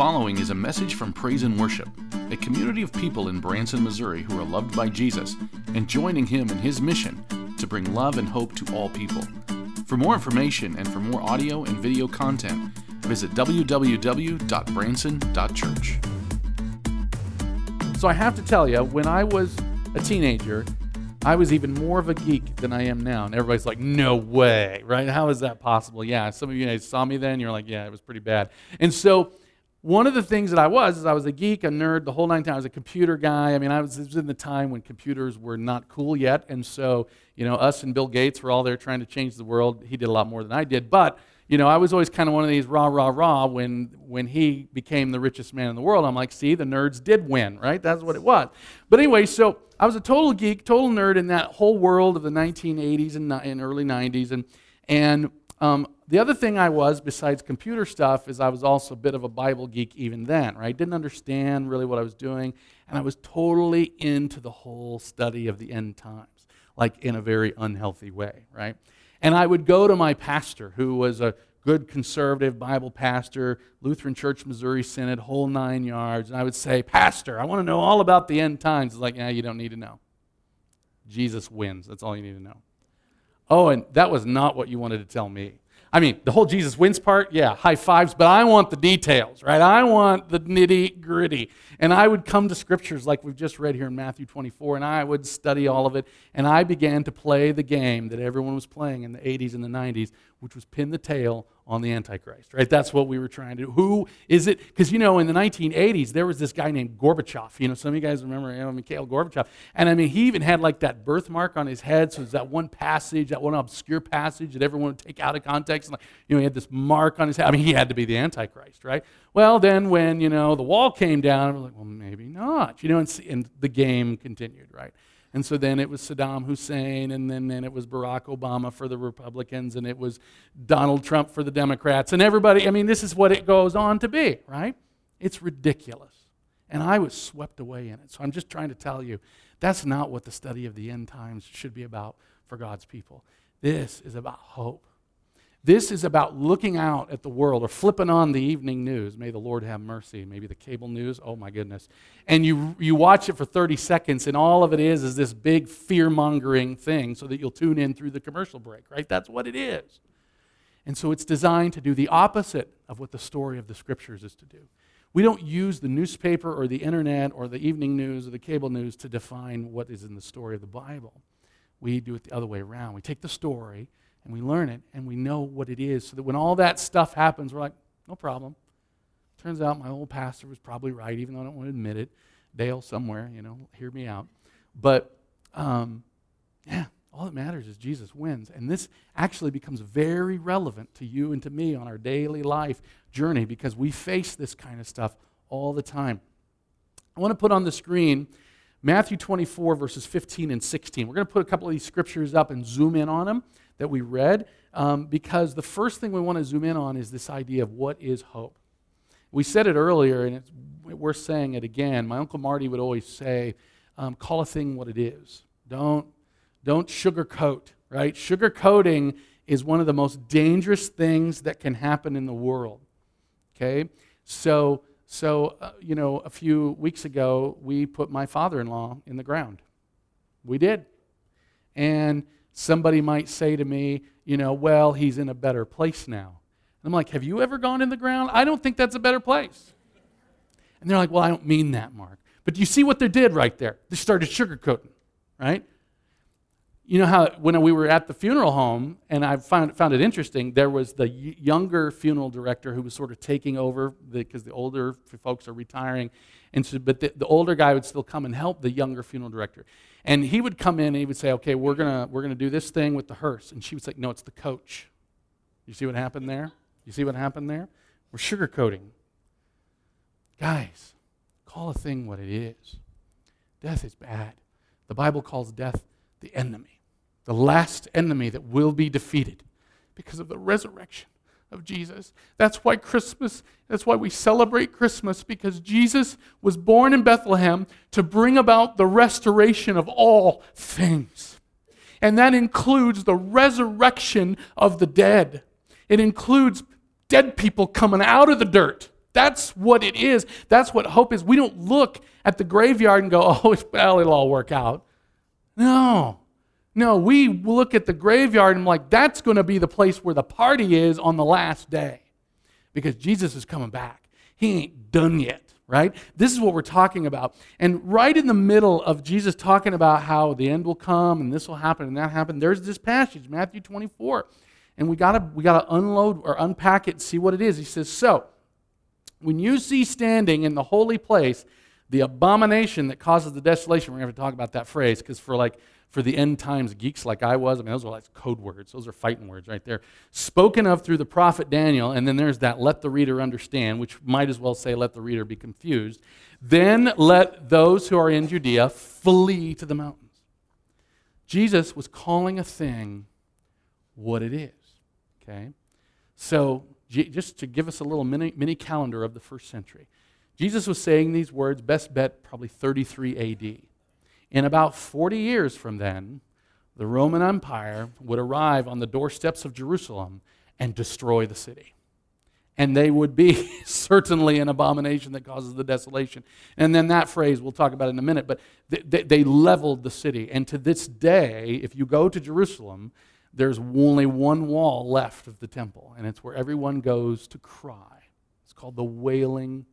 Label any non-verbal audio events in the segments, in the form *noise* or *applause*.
following is a message from Praise and Worship, a community of people in Branson, Missouri who are loved by Jesus and joining him in his mission to bring love and hope to all people. For more information and for more audio and video content, visit www.branson.church. So I have to tell you, when I was a teenager, I was even more of a geek than I am now. And everybody's like, no way, right? How is that possible? Yeah, some of you guys saw me then, you're like, yeah, it was pretty bad. And so one of the things that I was is I was a geek, a nerd, the whole nine times. I was a computer guy. I mean, I was, was in the time when computers were not cool yet. And so, you know, us and Bill Gates were all there trying to change the world. He did a lot more than I did. But you know, I was always kind of one of these rah, rah, rah when, when he became the richest man in the world. I'm like, see, the nerds did win, right? That's what it was. But anyway, so I was a total geek, total nerd in that whole world of the 1980s and, and early 90s. And, and um, the other thing I was, besides computer stuff, is I was also a bit of a Bible geek even then, right? Didn't understand really what I was doing. And I was totally into the whole study of the end times, like in a very unhealthy way, right? And I would go to my pastor, who was a good conservative Bible pastor, Lutheran Church, Missouri Synod, whole nine yards, and I would say, Pastor, I want to know all about the end times. He's like, yeah, you don't need to know. Jesus wins. That's all you need to know. Oh, and that was not what you wanted to tell me. I mean, the whole Jesus wins part, yeah, high fives, but I want the details, right? I want the nitty gritty. And I would come to scriptures like we've just read here in Matthew 24, and I would study all of it. And I began to play the game that everyone was playing in the 80s and the 90s, which was pin the tail on the Antichrist, right? That's what we were trying to do. Who is it? Because, you know, in the 1980s, there was this guy named Gorbachev. You know, some of you guys remember, know, Mikhail Gorbachev. And I mean, he even had like that birthmark on his head. So it's that one passage, that one obscure passage that everyone would take out of context. And like, you know, he had this mark on his head. I mean, he had to be the Antichrist, right? Well, then when, you know, the wall came down, we're like, well, maybe not. You know, and, and the game continued, right? And so then it was Saddam Hussein, and then, then it was Barack Obama for the Republicans, and it was Donald Trump for the Democrats, and everybody. I mean, this is what it goes on to be, right? It's ridiculous. And I was swept away in it. So I'm just trying to tell you that's not what the study of the end times should be about for God's people. This is about hope. This is about looking out at the world or flipping on the evening news. May the Lord have mercy. Maybe the cable news. Oh my goodness. And you, you watch it for 30 seconds, and all of it is is this big fear mongering thing so that you'll tune in through the commercial break, right? That's what it is. And so it's designed to do the opposite of what the story of the scriptures is to do. We don't use the newspaper or the internet or the evening news or the cable news to define what is in the story of the Bible. We do it the other way around. We take the story and we learn it and we know what it is so that when all that stuff happens, we're like, no problem. Turns out my old pastor was probably right, even though I don't want to admit it. Dale, somewhere, you know, hear me out. But um, yeah, all that matters is Jesus wins. And this actually becomes very relevant to you and to me on our daily life journey because we face this kind of stuff all the time. I want to put on the screen Matthew 24, verses 15 and 16. We're going to put a couple of these scriptures up and zoom in on them that we read um, because the first thing we want to zoom in on is this idea of what is hope. We said it earlier, and it's worth saying it again. My Uncle Marty would always say, um, call a thing what it is. Don't, don't sugarcoat, right? Sugarcoating is one of the most dangerous things that can happen in the world. Okay? So, so uh, you know, a few weeks ago, we put my father in law in the ground. We did. And somebody might say to me, you know, well, he's in a better place now. And I'm like, have you ever gone in the ground? I don't think that's a better place. And they're like, well, I don't mean that, Mark. But you see what they did right there? They started sugarcoating, right? You know how when we were at the funeral home, and I found, found it interesting, there was the younger funeral director who was sort of taking over because the, the, older folks are retiring. And so, but the, the older guy would still come and help the younger funeral director. And he would come in and he would say, okay, we're going we're gonna do this thing with the hearse. And she was like, no, it's the coach. You see what happened there? You see what happened there? We're sugarcoating. Guys, call a thing what it is. Death is bad. The Bible calls death the enemy, the last enemy that will be defeated because of the resurrection of Jesus. That's why Christmas, that's why we celebrate Christmas, because Jesus was born in Bethlehem to bring about the restoration of all things. And that includes the resurrection of the dead. It includes dead people coming out of the dirt, That's what it is. That's what hope is. We don't look at the graveyard and go, oh, well, it'll all work out. No. No, we look at the graveyard and like, that's going to be the place where the party is on the last day because Jesus is coming back. He ain't done yet, right? This is what we're talking about. And right in the middle of Jesus talking about how the end will come and this will happen and that happen, there's this passage, Matthew 24. And we gotta we gotta unload or unpack it and see what it is. He says, So when you see standing in the holy place the abomination that causes the desolation, we're gonna have to talk about that phrase, because for like for the end times geeks like I was, I mean, those are like code words. Those are fighting words right there. Spoken of through the prophet Daniel, and then there's that let the reader understand, which might as well say let the reader be confused. Then let those who are in Judea flee to the mountains. Jesus was calling a thing what it is. Okay? So, just to give us a little mini, mini calendar of the first century, Jesus was saying these words, best bet, probably 33 AD. In about 40 years from then, the Roman Empire would arrive on the doorsteps of Jerusalem and destroy the city. And they would be *laughs* certainly an abomination that causes the desolation. And then that phrase, we'll talk about in a minute, but they, they, leveled the city. And to this day, if you go to Jerusalem, there's only one wall left of the temple, and it's where everyone goes to cry. It's called the Wailing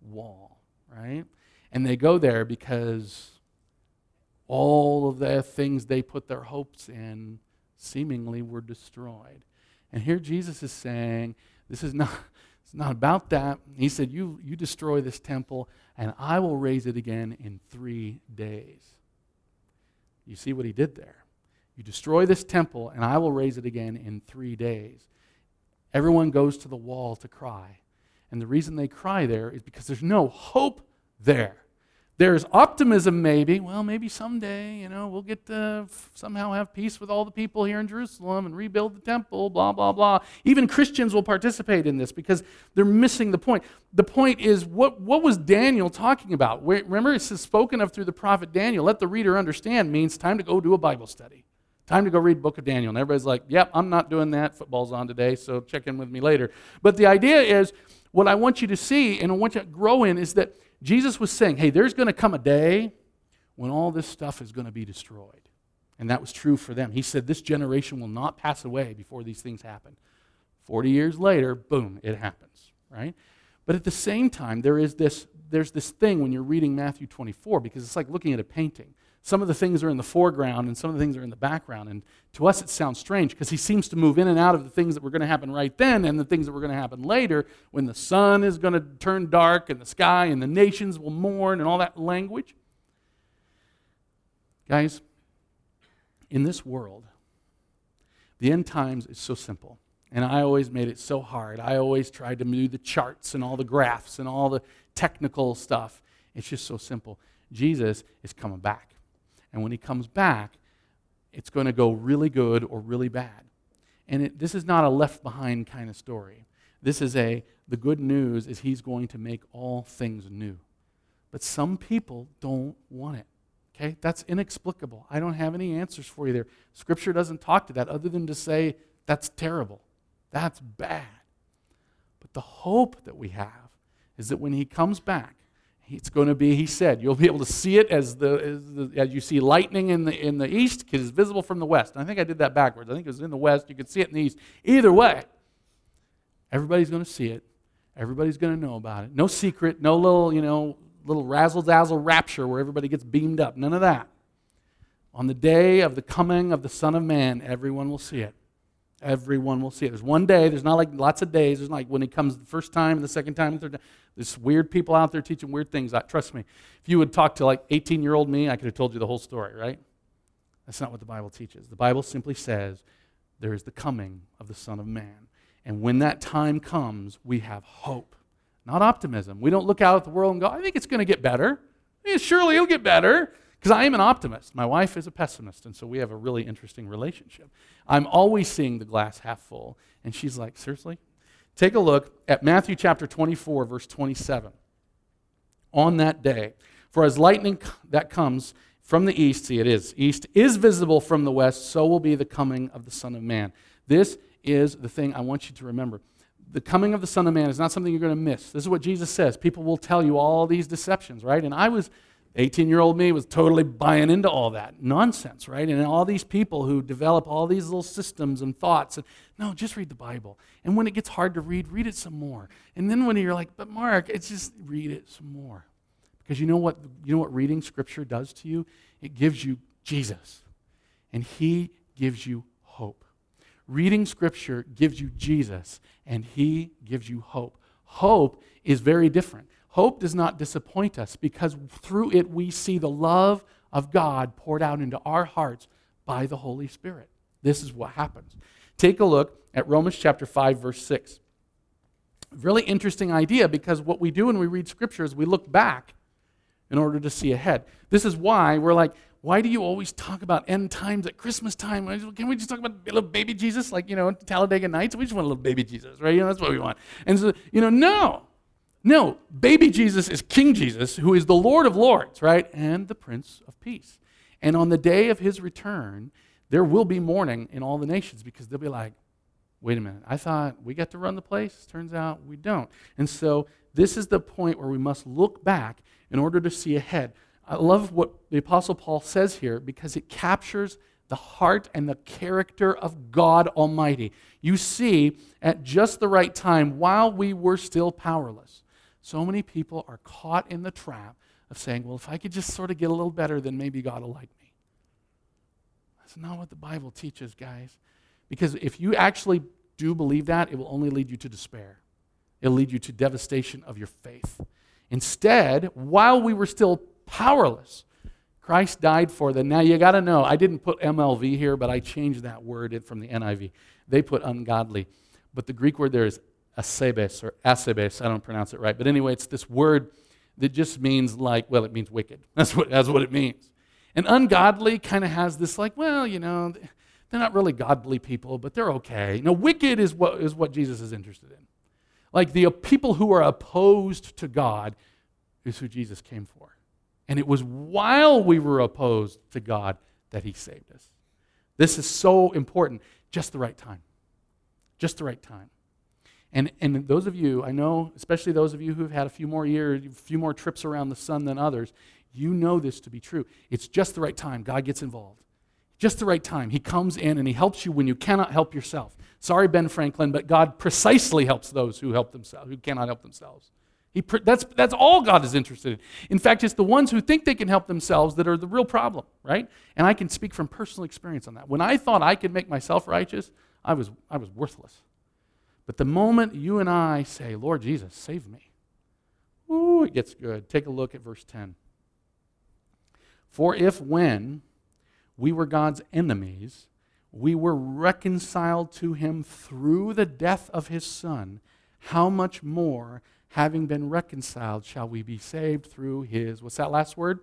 Wall, right? And they go there because all of the things they put their hopes in seemingly were destroyed. And here Jesus is saying, this is not, *laughs* it's not about that. He said, you, you destroy this temple, and I will raise it again in three days. You see what he did there? You destroy this temple, and I will raise it again in three days. Everyone goes to the wall to cry. And the reason they cry there is because there's no hope there. There's optimism, maybe. Well, maybe someday, you know, we'll get to somehow have peace with all the people here in Jerusalem and rebuild the temple, blah, blah, blah. Even Christians will participate in this because they're missing the point. The point is, what, what was Daniel talking about? Remember, it's spoken of through the prophet Daniel. Let the reader understand means time to go do a Bible study. Time to go read book of Daniel. And everybody's like, yep, I'm not doing that. Football's on today, so check in with me later. But the idea is, what I want you to see and I want you to grow in is that Jesus was saying, hey, there's going to come a day when all this stuff is going to be destroyed. And that was true for them. He said, this generation will not pass away before these things happen. 40 years later, boom, it happens, right? But at the same time, there is this, there's this thing when you're reading Matthew 24, because it's like looking at a painting. Some of the things are in the foreground and some of the things are in the background. And to us, it sounds strange because he seems to move in and out of the things that were going to happen right then and the things that were going to happen later when the sun is going to turn dark and the sky and the nations will mourn and all that language. Guys, in this world, the end times is so simple. And I always made it so hard. I always tried to do the charts and all the graphs and all the technical stuff. It's just so simple. Jesus is coming back. And when he comes back, it's going to go really good or really bad. And it, this is not a left behind kind of story. This is a, the good news is he's going to make all things new. But some people don't want it. Okay? That's inexplicable. I don't have any answers for you there. Scripture doesn't talk to that other than to say that's terrible. That's bad. But the hope that we have is that when he comes back, it's going to be, he said, you'll be able to see it as, the, as, the, as you see lightning in the, in the east, because it's visible from the west. And I think I did that backwards. I think it was in the west. You could see it in the east. Either way, everybody's going to see it. Everybody's going to know about it. No secret, no little, you know, little razzle dazzle rapture where everybody gets beamed up. None of that. On the day of the coming of the Son of Man, everyone will see it. Everyone will see it. There's one day, there's not like lots of days. There's like when he comes the first time, the second time, the third time. There's weird people out there teaching weird things. Trust me. If you would talk to like 18 year old me, I could have told you the whole story, right? That's not what the Bible teaches. The Bible simply says there is the coming of the Son of Man. And when that time comes, we have hope, not optimism. We don't look out at the world and go, I think it's going to get better. Yeah, surely it'll get better. Because I am an optimist. My wife is a pessimist, and so we have a really interesting relationship. I'm always seeing the glass half full, and she's like, Seriously? Take a look at Matthew chapter 24, verse 27. On that day, for as lightning that comes from the east, see it is, east is visible from the west, so will be the coming of the Son of Man. This is the thing I want you to remember. the coming of the Son of Man is not something you're going to miss. This is what Jesus says. People will tell you all these deceptions, right? And I was 18 year old me was totally buying into all that nonsense, right? And all these people who develop all these little systems and thoughts. And, no, just read the Bible. And when it gets hard to read, read it some more. And then when you're like, but Mark, it's just read it some more. Because you know what, you know what reading Scripture does to you? It gives you Jesus. And He gives you hope. Reading Scripture gives you Jesus, and He gives you hope. Hope is very different. Hope does not disappoint us because through it we see the love of God poured out into our hearts by the Holy Spirit. This is what happens. Take a look at Romans chapter 5 verse 6. Really interesting idea because what we do when we read scripture is we look back in order to see ahead. This is why we're like, why do you always talk about end times at Christmas time? Can we just talk about little baby Jesus, like, you know, Talladega Nights? We just want a little baby Jesus, right? You know, that's what we want. And so, you know, no. No, baby Jesus is King Jesus, who is the Lord of Lords, right? And the Prince of Peace. And on the day of his return, there will be mourning in all the nations because they'll be like, wait a minute, I thought we got to run the place. Turns out we don't. And so this is the point where we must look back in order to see ahead. I love what the Apostle Paul says here because it captures the heart and the character of God Almighty. You see, at just the right time, while we were still powerless, so many people are caught in the trap of saying, well, if I could just sort of get a little better, then maybe God will like me. That's not what the Bible teaches, guys. Because if you actually do believe that, it will only lead you to despair. It'll lead you to devastation of your faith. Instead, while we were still powerless, Christ died for them. Now you got to know, I didn't put MLV here, but I changed that word from the NIV. They put ungodly. But the Greek word there is asebes or asebes. I don't pronounce it right. But anyway, it's this word that just means like, well, it means wicked. *laughs* That's what, that's what it means. And ungodly kind of has this like, well, you know, they're not really godly people, but they're okay. No, wicked is what, is what Jesus is interested in. Like the uh, people who are opposed to God is who Jesus came for. And it was while we were opposed to God that he saved us. This is so important. Just the right time. Just the right time. And, and those of you, I know, especially those of you who've had a few more years, a few more trips around the sun than others, you know this to be true. It's just the right time. God gets involved. Just the right time. He comes in and he helps you when you cannot help yourself. Sorry, Ben Franklin, but God precisely helps those who help themselves, who cannot help themselves. He, that's, that's all God is interested in. In fact, it's the ones who think they can help themselves that are the real problem, right? And I can speak from personal experience on that. When I thought I could make myself righteous, I was, I was worthless. But the moment you and I say, Lord Jesus, save me, ooh, it gets good. Take a look at verse 10. For if when we were God's enemies, we were reconciled to him through the death of his Son, how much more, having been reconciled, shall we be saved through his, what's that last word?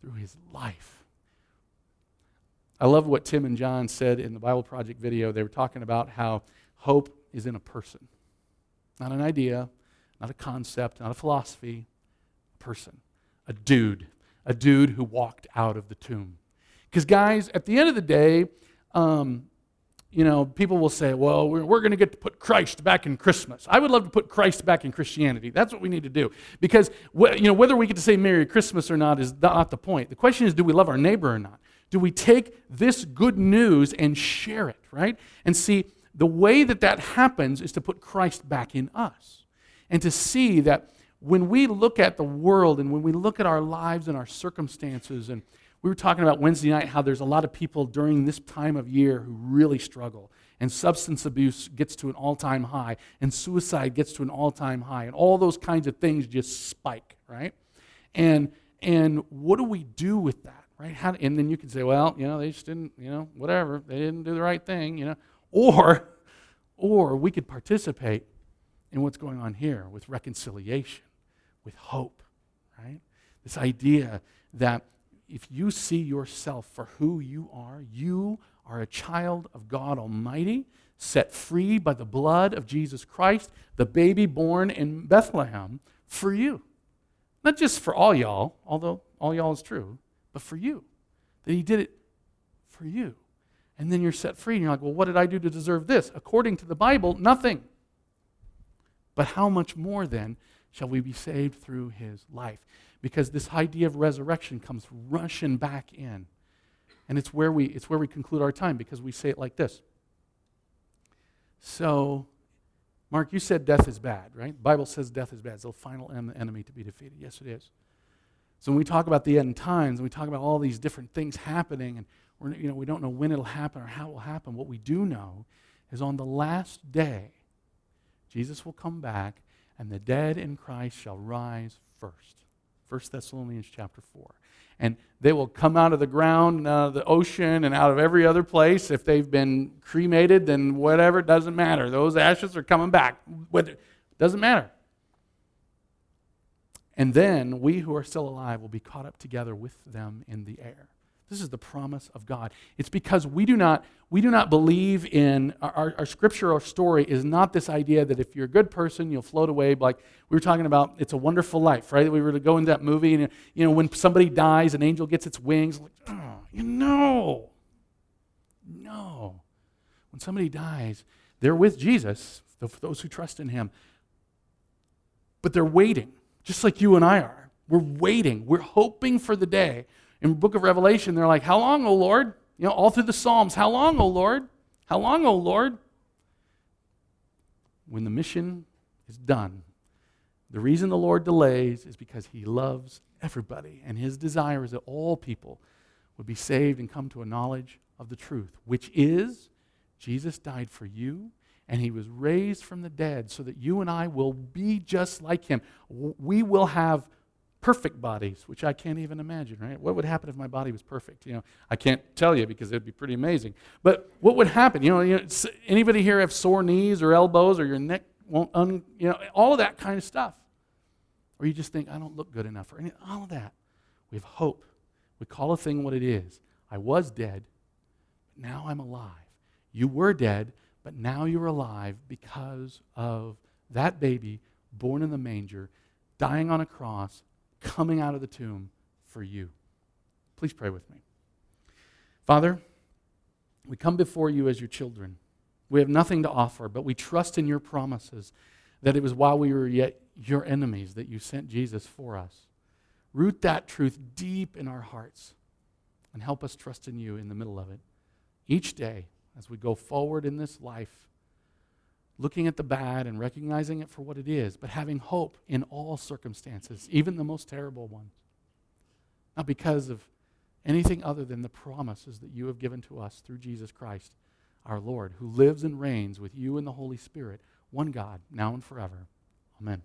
Through his life. I love what Tim and John said in the Bible Project video. They were talking about how hope is in a person, not an idea, not a concept, not a philosophy, a person, a dude, a dude who walked out of the tomb. Because, guys, at the end of the day, um, you know, people will say, well, we're, we're going to get to put Christ back in Christmas. I would love to put Christ back in Christianity. That's what we need to do. Because, you know, whether we get to say Merry Christmas or not is not the point. The question is, do we love our neighbor or not? Do we take this good news and share it, right? And see, the way that that happens is to put Christ back in us and to see that when we look at the world and when we look at our lives and our circumstances, and we were talking about Wednesday night how there's a lot of people during this time of year who really struggle, and substance abuse gets to an all time high, and suicide gets to an all time high, and all those kinds of things just spike, right? And, and what do we do with that? Right? How, and then you can say, well, you know, they just didn't, you know, whatever, they didn't do the right thing, you know. Or, or we could participate in what's going on here with reconciliation, with hope, right? This idea that if you see yourself for who you are, you are a child of God Almighty, set free by the blood of Jesus Christ, the baby born in Bethlehem, for you. Not just for all y'all, although all y'all is true, but for you. That He did it for you. And then you're set free, and you're like, well, what did I do to deserve this? According to the Bible, nothing. But how much more then shall we be saved through his life? Because this idea of resurrection comes rushing back in. And it's where we, it's where we conclude our time because we say it like this. So, Mark, you said death is bad, right? The Bible says death is bad. It's the final enemy to be defeated. Yes, it is. So when we talk about the end times, and we talk about all these different things happening, and we're, you know, we don't know when it'll happen or how it will happen, what we do know is on the last day, Jesus will come back, and the dead in Christ shall rise first. 1 Thessalonians chapter 4. And they will come out of the ground, out of the ocean, and out of every other place. If they've been cremated, then whatever, it doesn't matter. Those ashes are coming back. It doesn't matter. And then we who are still alive will be caught up together with them in the air. This is the promise of God. It's because we do not, we do not believe in our, our scripture or story is not this idea that if you're a good person, you'll float away. Like we were talking about, it's a wonderful life, right? We were to go into that movie, and you know, when somebody dies, an angel gets its wings. Like, oh, you know, no. When somebody dies, they're with Jesus, those who trust in Him, but they're waiting, just like you and I are. We're waiting. We're hoping for the day in the book of Revelation, they're like, How long, O Lord? You know, all through the Psalms, How long, O Lord? How long, O Lord? When the mission is done, the reason the Lord delays is because he loves everybody, and his desire is that all people would be saved and come to a knowledge of the truth, which is Jesus died for you and he was raised from the dead so that you and I will be just like him. We will have perfect bodies, which I can't even imagine, right? What would happen if my body was perfect? You know, I can't tell you because it'd be pretty amazing. But what would happen? You know, you know anybody here have sore knees or elbows or your neck won't, un, you know, all of that kind of stuff. Or you just think, I don't look good enough, or any, all of that. We have hope. We call a thing what it is. I was dead, but now I'm alive. You were dead, but now you're alive because of that baby born in the manger, dying on a cross, coming out of the tomb for you. Please pray with me. Father, we come before you as your children. We have nothing to offer, but we trust in your promises that it was while we were yet your enemies that you sent Jesus for us. Root that truth deep in our hearts and help us trust in you in the middle of it. Each day, as we go forward in this life, looking at the bad and recognizing it for what it is, but having hope in all circumstances, even the most terrible ones. Not because of anything other than the promises that you have given to us through Jesus Christ, our Lord, who lives and reigns with you in the Holy Spirit, one God, now and forever. Amen.